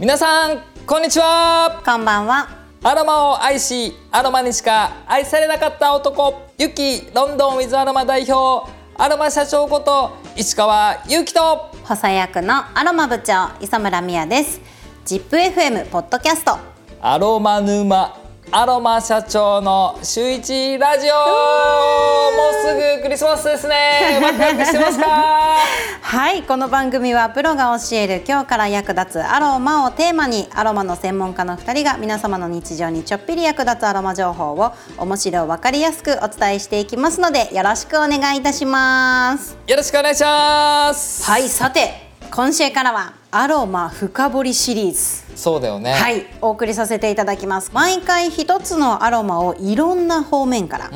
皆さんこんにちはこんばんは。アロマを愛しアロマにしか愛されなかった男ユキロンドンウィズアロマ代表アロマ社長こと石川祐希と補佐役のアロマ部長磯村美也です。ZIPFM ポッドキャスト。アロマ沼アロマ社長の週一ラジオ。もうすぐクリスマスですね。ワクワクしてますか？はい、この番組はプロが教える今日から役立つアロマをテーマにアロマの専門家の2人が皆様の日常にちょっぴり役立つアロマ情報を面白わかりやすくお伝えしていきますのでよろしくお願いいたします。よろしくお願いします。はい、さて今週からはアロマ深掘りシリーズ。そうだよねはい、お送りさせていただきます。毎回一つのアロマをいろんな方面からう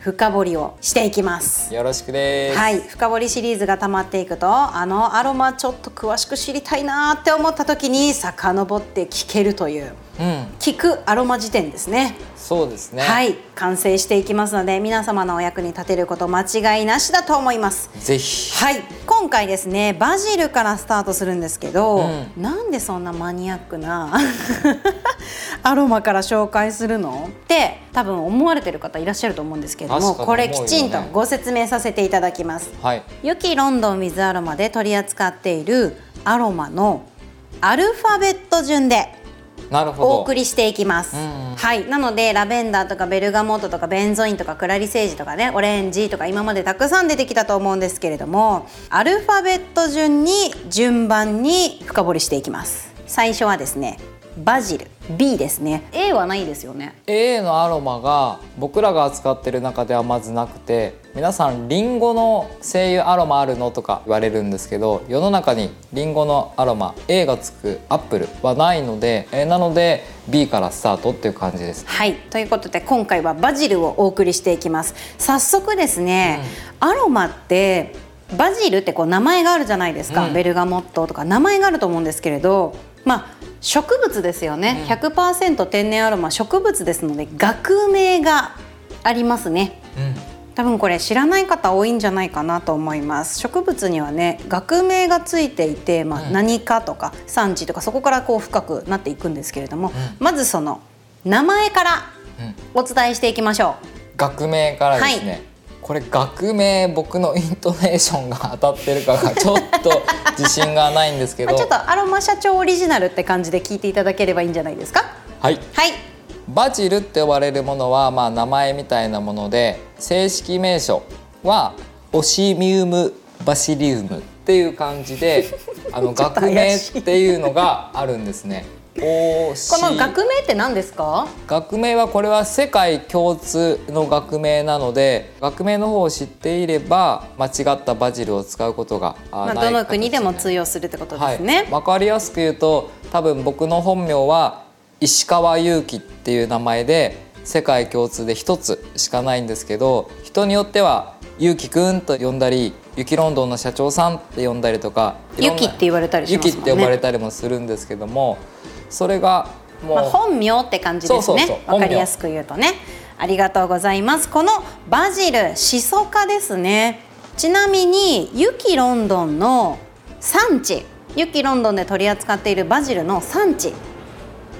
深掘りをしていきますん。よろしくですはい、深掘りシリーズが溜まっていくとあのアロマちょっと詳しく知りたいなって思った時に遡って聞けるといううん。聞くアロマ辞典ですね。そうですね。はい。完成していきますので皆様のお役に立てること間違いなしだと思います。ぜひ。はい。今回ですねバジルからスタートするんですけど、うん。なんでそんなマニアックな アロマから紹介するの？って多分思われてる方いらっしゃると思うんですけれども、確かにこれきちんとご説明させていただきます。はい。ユキロンドンウィズアロマで取り扱っているアロマのアルファベット順でお送りしていきます、うんうん。はい。なのでラベンダーとかベルガモットとかベンゾインとかクラリセージとかねオレンジとか今までたくさん出てきたと思うんですけれどもアルファベット順に順番に深掘りしていきます。最初はですねバジル B ですね。A はないですよね。A のアロマが僕らが扱ってる中ではまずなくて皆さんリンゴの精油アロマあるのとか言われるんですけど世の中にリンゴのアロマ A がつくアップルはないので、えーなので B からスタートっていう感じです。はい。ということで今回はバジルをお送りしていきます。早速ですね、アロマってバジルってこう名前があるじゃないですか、うん。ベルガモットとか名前があると思うんですけれどまあ植物ですよね、100%天然アロマ植物ですので学名がありますね。うん。多分これ知らない方多いんじゃないかなと思います。植物にはね学名がついていて、まあ、うん。何かとか産地とかそこからこう深くなっていくんですけれども、まずその名前からうん。お伝えしていきましょ学名からですね、はこれ学名僕のイントネーションが当たってるかがちょっと自信がないんですけど。あ、ちょっとアロマ社長オリジナルって感じで聞いていただければいいんじゃないですか？はい。はい。バジルって呼ばれるものは、まあ、名前みたいなもので正式名称はオシミウム・バシリウムっていう感じであの 学名っていうのがあるんですね。この学名って何ですか？学名はこれは世界共通の学名なので学名の方を知っていれば間違ったバジルを使うことがあまあ、ないどの国でも形通用するってことではい。すね、わかりやすく言うと多分僕の本名は石川祐希っていう名前で世界共通で一つしかないんですけど人によっては祐希くんと呼んだりユキロンドンの社長さんって呼んだりとかいろんなユキって言われたりしまね。って呼ばれたりもするんですけどもそれがもう、まあ、本名って感じですね。わかりやすく言うとね。ありがとうございます。このバジルシソ科ですね。ちなみにユキロンドンの産地。ユキロンドンで取り扱っているバジルの産地。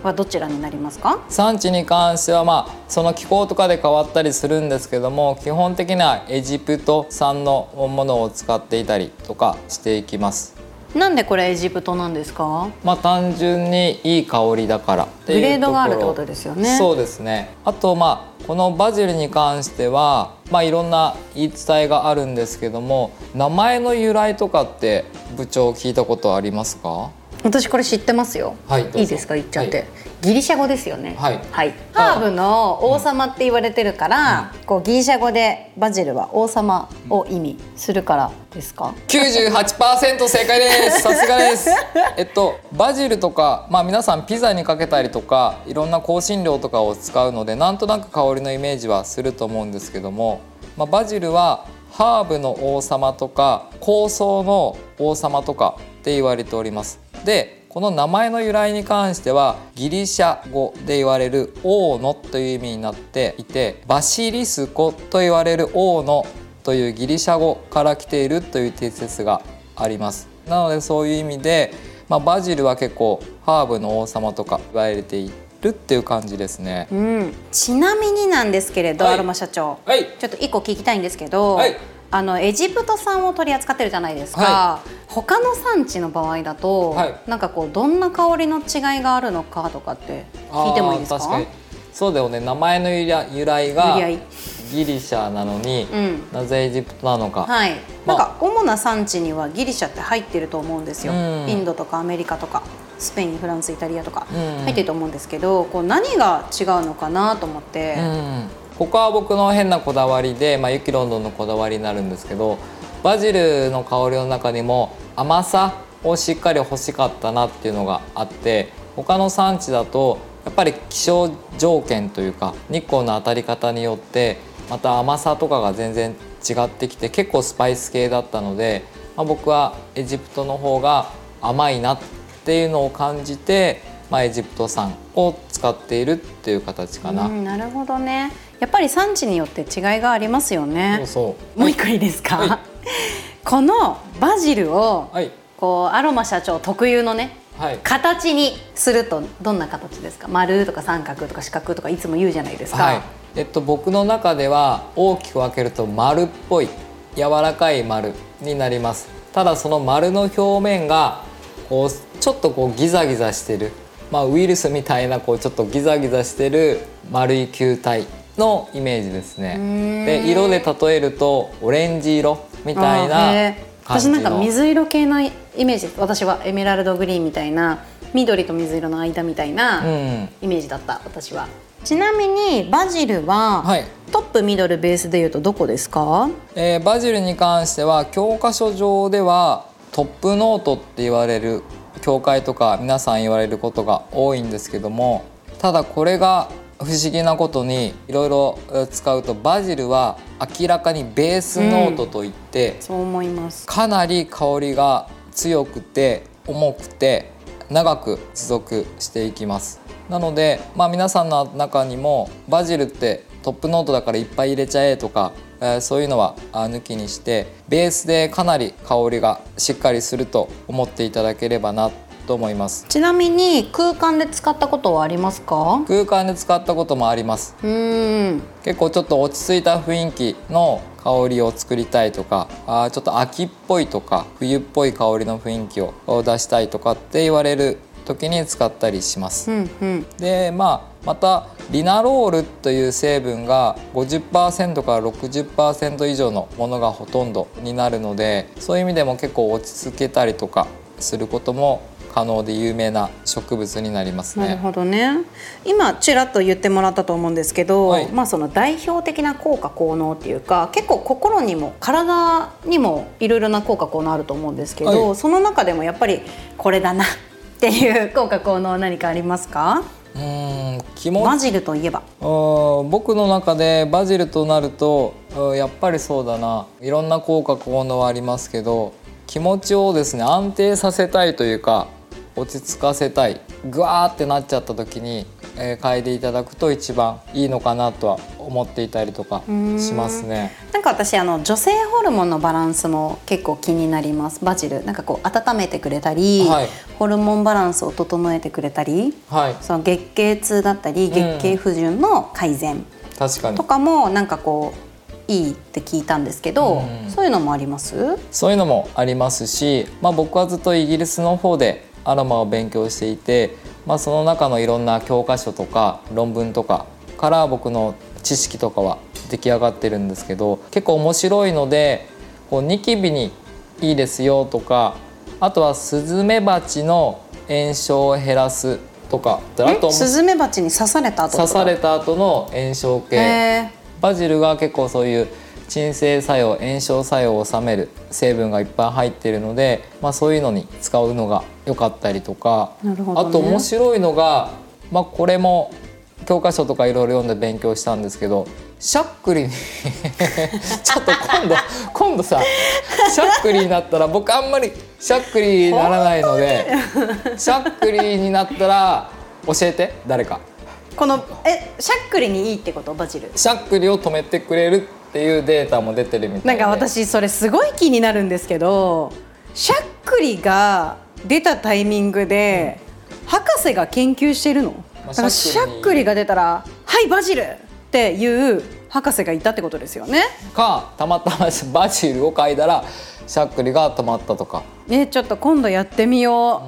はどちらになりますか？産地に関してはまあその気候とかで変わったりするんですけども基本的にはエジプト産のものを使っていたりとかしていきます。なんでこれエジプトなんですか？まあ単純にいい香りだからっていうグレードがあるってことですよね。そうですね。あとまあこのバジルに関してはまあいろんな言い伝えがあるんですけども名前の由来とかって部長聞いたことありますか？私これ知ってますよ、はいいいですか？言っちゃって、はい。ギリシャ語ですよね。はい。ハーブの王様って言われてるから、こうギリシャ語でバジルは王様を意味するからですか、98%正解です。さすがです。えっとバジルとかまあ皆さんピザにかけたりとかいろんな香辛料とかを使うのでなんとなく香りのイメージはすると思うんですけども、まあ、バジルはハーブの王様とか香草の王様とかって言われておりますでこの名前の由来に関してはギリシャ語で言われる王のという意味になっていてバシリスコと言われる王のというギリシャ語から来ているという定説があります。なのでそういう意味でまあ、バジルは結構ハーブの王様とか言われているっていう感じですね。うん、ちなみになんですけれど、はい。アロマ社長、はい。ちょっと一個聞きたいんですけど、はいあのエジプト産を取り扱ってるじゃないですか、は他の産地の場合だと、はい。なんかこうどんな香りの違いがあるのかとかって聞いてもいいですか？あー確かに。そうだよね。名前の由来がギリシャなのに、うん。なぜエジプトなのか、はい、まあ。なんか主な産地にはギリシャって入ってると思うんですよ、うん。インドとかアメリカとかスペインフランスイタリアとかうん。入ってると思うんですけど、こう何が違うのかなと思って、うん、ここは僕の変なこだわりで、まあ、ユキロンドンのこだわりになるんですけどバジルの香りの中にも甘さをしっかり欲しかったなっていうのがあって他の産地だとやっぱり気象条件というか日光の当たり方によってまた甘さとかが全然違ってきて結構スパイス系だったので、まあ、僕はエジプトの方が甘いなっていうのを感じて、まあ、エジプト産を使っているっていう形かな。なるほどねやっぱり産地によって違いがありますよね。もう一個いいですか、はい。このバジルを、はい。こうアロマ社長特有のねはい。形にするとどんな形ですか？丸とか三角とか四角とかいつも言うじゃないですか、はい。えっと、僕の中では大きく分けると丸っぽい柔らかい丸になります。ただその丸の表面がこうちょっとこうギザギザしてる、まあ、ウイルスみたいなこうちょっとギザギザしてる丸い球体のイメージですね。んで色で例えるとオレンジ色みたいなへー。感じの。私なんか水色系のイメージ私はエメラルドグリーンみたいな緑と水色の間みたいなうん。イメージだった私は。ちなみにバジルは、はい。トップミドルベースでいうとどこですか？えーバジルに関しては教科書上ではトップノートって言われる教会とか皆さん言われることが多いんですけどもただこれが不思議なことにいろいろえー使うとバジルは明らかにベースノートといって、そう思います。かなり香りが強くて重くて長く持続していきます。なので、まあ、皆さんの中にもバジルってトップノートだからいっぱい入れちゃえとか、えーそういうのはあ抜きにしてベースでかなり香りがしっかりすると思っていただければなと思います。ちなみに空間で使ったことはありますか？空間で使ったこともあります。うーん。結構ちょっと落ち着いた雰囲気の香りを作りたいとかあーちょっと秋っぽいとか冬っぽい香りの雰囲気を出したいとかって言われる時に使ったりします。うんうん。でまあまたリナロールという成分が50%から60%以上のものがほとんどになるのでそういう意味でも結構落ち着けたりとかすることも可能で有名な植物になりますなるね。ほどね。今ちらっと言ってもらったと思うんですけど、はい。まあその代表的な効果効能っていうか結構心にも体にもいろいろな効果効能あると思うんですけど、はい。その中でもやっぱりこれだなっていう効果効能は何かありますか？うーん気持ちバジルといえば。うん僕の中でバジルとなるとうんやっぱりそうだな。いろんな効果効能はありますけど気持ちをですね安定させたいというか落ち着かせたい。グワーってなっちゃった時に、えー嗅いでいただくと一番いいのかなとは思っていたりとかしますね。なんか私あの女性ホルモンのバランスも結構気になります。バジル。なんかこう温めてくれたり、はい。ホルモンバランスを整えてくれたりはい。その月経痛だったり月経不順の改善確かに。とかもなんかこういいって聞いたんですけど、うん。そういうのもあります？そういうのもありますし、まあ、僕はずっとイギリスの方でアロマを勉強していて、まあ、その中のいろんな教科書とか論文とかから僕の知識とかは出来上がってるんですけど結構面白いのでこうニキビにいいですよとかあとはスズメバチの炎症を減らすとかあとえスズメバチに刺された後刺された後の炎症系。へバジルが結構そういう鎮静作用炎症作用を収める成分がいっぱい入っているので、まあ、そういうのに使うのが良かったりとか、ね。あと面白いのが、まあ、これも教科書とかいろいろ読んで勉強したんですけどしゃっくりに ちょっと今度今度さしゃっくりになったら僕あんまりしゃっくりにならないのでしゃっくりになったら教えて誰か。ーこのえしゃっくりにいいってこと？バジル。しゃっくりを止めてくれるっていうデータも出てるみたないんでか私それすごい気になるんですけどしゃっくりが出たタイミングで、博士が研究してるの、まあだからしゃっくりが出たら「はいバジル!」っていう博士がいたってことですよね。かたまたま バジルを嗅いだらしゃっくりが止まったとか、ねちょっと今度やってみよ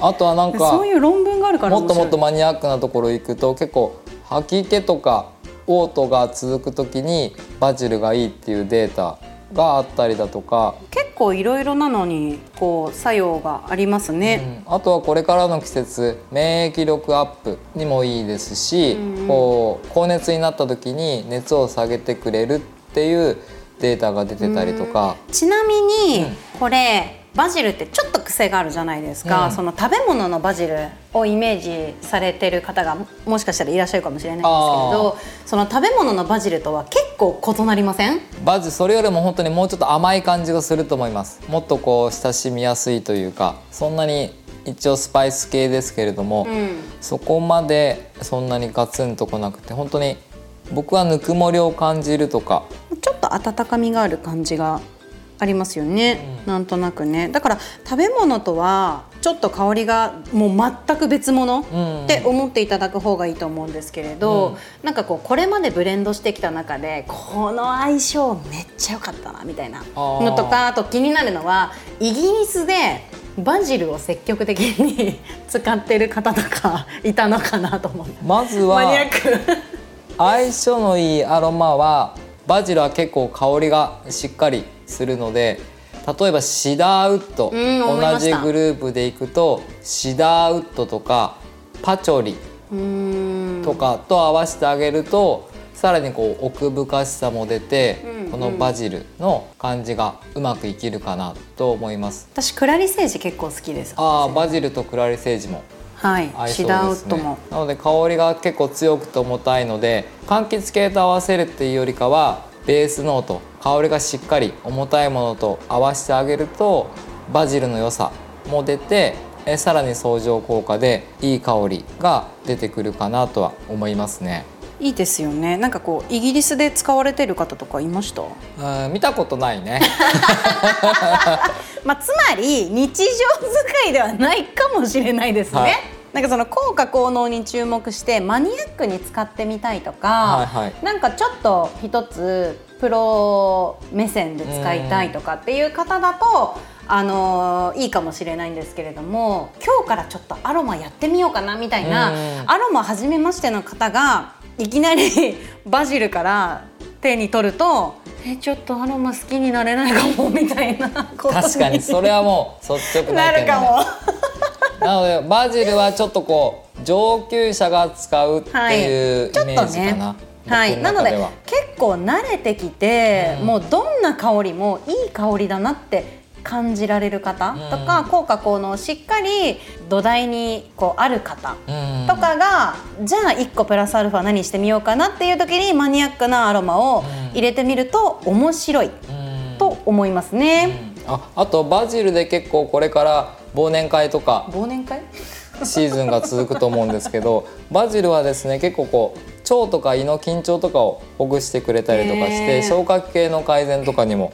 あとはなんう、か そういう論文があるからもっともっと面マニアックなところ行くと結構吐き気とか嘔吐が続く時にバジルがいいっていうデータがあったりだとか、結構いろいろなのにこう作用がありますね。うん。あとはこれからの季節免疫力アップにもいいですし、こう高熱になった時に熱を下げてくれるっていうデータが出てたりとか、ちなみに、うん。これバジルってちょっと癖があるじゃないですか、うん。その食べ物のバジルをイメージされてる方がももしかしたらいらっしゃるかもしれないんですけれどその食べ物のバジルとは結構異なりません？バジルそれよりも本当にもうちょっと甘い感じがすると思います。もっとこう親しみやすいというかそんなに一応スパイス系ですけれども、うん。そこまでそんなにガツンとこなくて本当に僕はぬくもりを感じるとかちょっと温かみがある感じがありますよね、なんとなくね。だから食べ物とはちょっと香りがもう全く別物ん。って思っていただく方がいいと思うんですけれど、うん。なんかこうこれまでブレンドしてきた中でこの相性めっちゃ良かったなみたいなのとかあと気になるのはイギリスでバジルを積極的に 使ってる方とかいたのかなと思って。まずマニアッはク。相性のいいアロマはバジルは結構香りがしっかりするので例えばシダーウッド、うん同じグループでいくとシダーウッドとかパチョリとかと合わせてあげると、さらにこう奥深しさも出て、うんこのバジルの感じがうまくいきるかなと思います。私クラリセージ結構好きですああバジルとクラリセージもはい合いそうシダーウですねッドも。なので香りが結構強くて重たいので柑橘系と合わせるっていうよりかはベースノート香りがしっかり重たいものと合わせてあげるとバジルの良さも出てえさらに相乗効果でいい香りが出てくるかなとは思いますね。いいですよねなんかこうイギリスで使われてる方とかいました？うん見たことないね。まあつまり日常使いではないかもしれないですね、はいなんかその効果効能に注目してマニアックに使ってみたいとか、はいはい。なんかちょっと一つプロ目線で使いたいとかっていう方だと、あのーいいかもしれないんですけれども今日からちょっとアロマやってみようかなみたいな、うん。アロマ初めましての方がいきなり バジルから手に取るとえちょっとアロマ好きになれないかもみたいなこと確かにそれはもう率直ななるかも。なのでバジルはちょっとこう上級者が使うっていうイちょっとメージかな。ねはい、僕なので結構慣れてきて、うん。もうどんな香りもいい香りだなって感じられる方とか、うん効果効能しっかり土台にこうある方うん。とかが、じゃあ1個プラスアルファ何してみようかなっていう時にマニアックなアロマを入れてみると面白いうん。と思いますね。ああとバジルで結構これから忘年会とか忘年会？シーズンが続くと思うんですけど バジルはですね結構こう腸とか胃の緊張とかをほぐしてくれたりとかして消化器系の改善とかにも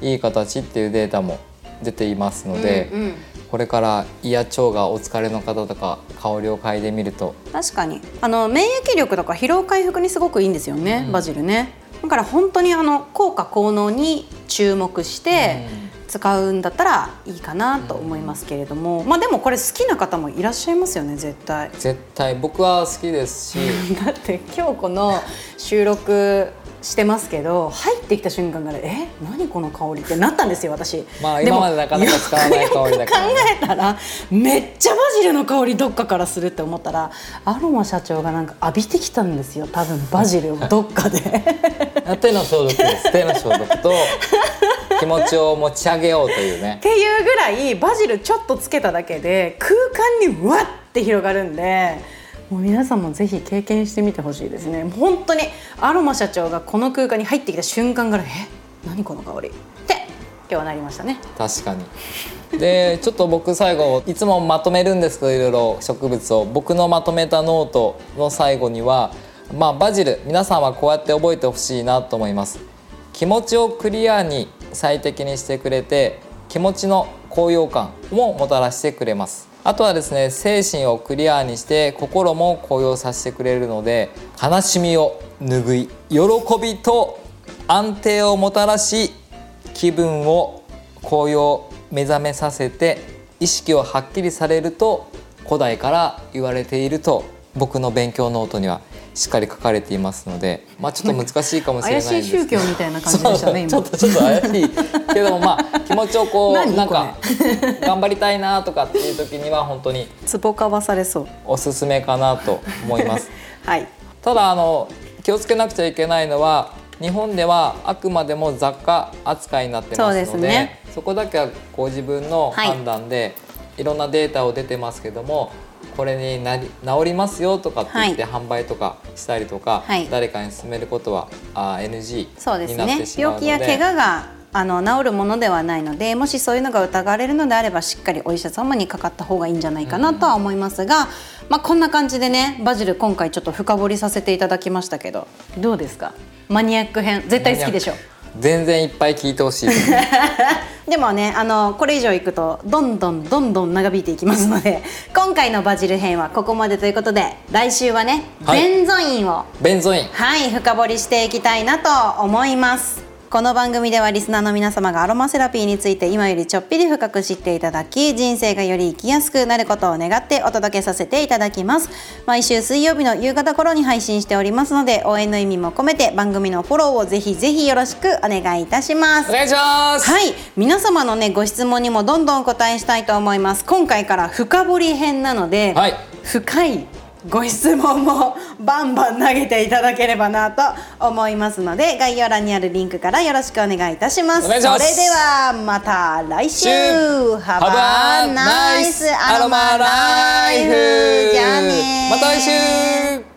いい形っていうデータも出ていますので、うんうん。これから胃や腸がお疲れの方とか香りを嗅いでみると。確かに。あの免疫力とか疲労回復にすごくいいんですよね、バジルね。だから本当にあの効果効能に注目して使うんだったらいいかなと思いますけれども、まあでもこれ好きな方もいらっしゃいますよね絶対。絶対。僕は好きですし。だって今日この収録してますけど入ってきた瞬間から「え？何この香り」ってなったんですよ私。まあ今までなかなか使わない香りだからね。考えたらめっちゃバジルの香りどっかからするって思ったらアロマ社長がなんか浴びてきたんですよ多分バジルをどっかで。手の消毒です。手の消毒と気持ちを持ち上げようというね。っていうぐらいバジルちょっとつけただけで空間にうわって広がるんでもう皆さんもぜひ経験してみてほしいですね。本当にアロマ社長がこの空間に入ってきた瞬間から「え？何この香り?」って今日はなりましたね。確かに。でちょっと僕最後いつもまとめるんですけどいろいろ植物を。僕のまとめたノートの最後にはまあバジル皆さんはこうやって覚えてほしいなと思います。気持ちをクリアに最適にしてくれて気持ちの高揚感ももたらしてくれます。あとはですね精神をクリアにして心も高揚させてくれるので悲しみを拭い喜びと安定をもたらし気分を高揚目覚めさせて意識をはっきりされると古代から言われていると僕の勉強ノートにはしっかり書かれていますので、まあちょっと難しいかもしれない怪しい宗教みたいな感じでしたね今。ちょっとちょっと怪しいけどもまあ気持ちをこう何なんか頑張りたいなとかっていう時には本当にツボかわされそう。おすすめかなと思います。はい。ただあの気をつけなくちゃいけないのは日本ではあくまでも雑貨扱いになってますのでね。そこだけはご自分のはい判断で、い、ろんなデータを出てますけどもこれになり治りますよとかって言って販売とかしたりとか、はい。誰かに勧めることはあ NG そうですになってねしまうので。病気や怪我があの治るものではないのでもしそういうのが疑われるのであればしっかりお医者様にかかった方がいいんじゃないかなとは思いますが、まあ、こんな感じでねバジル今回ちょっと深掘りさせていただきましたけど。どうですか？マニアック編絶対好きでしょ。全然いっぱい聞いてほしい でもねあのこれ以上いくとどんどんどんどん長引いていきますので 今回のバジル編はここまでということで来週はね、はい。ベンゾインをベンゾイン。はい深掘りしていきたいなと思いますこの番組ではリスナーの皆様がアロマセラピーについて今よりちょっぴり深く知っていただき人生がより生きやすくなることを願ってお届けさせていただきます。毎週水曜日の夕方頃に配信しておりますので応援の意味も込めて番組のフォローをぜひぜひよろしくお願いいたします。お願いします、はい。皆様のねご質問にもどんどんお答えしたいと思います。今回から深掘り編なので、はい。深いご質問もバンバン投げていただければなと思いますので概要欄にあるリンクからよろしくお願いいたします。それではまた来週。Have a nice nice アロマライフじゃあねまた来週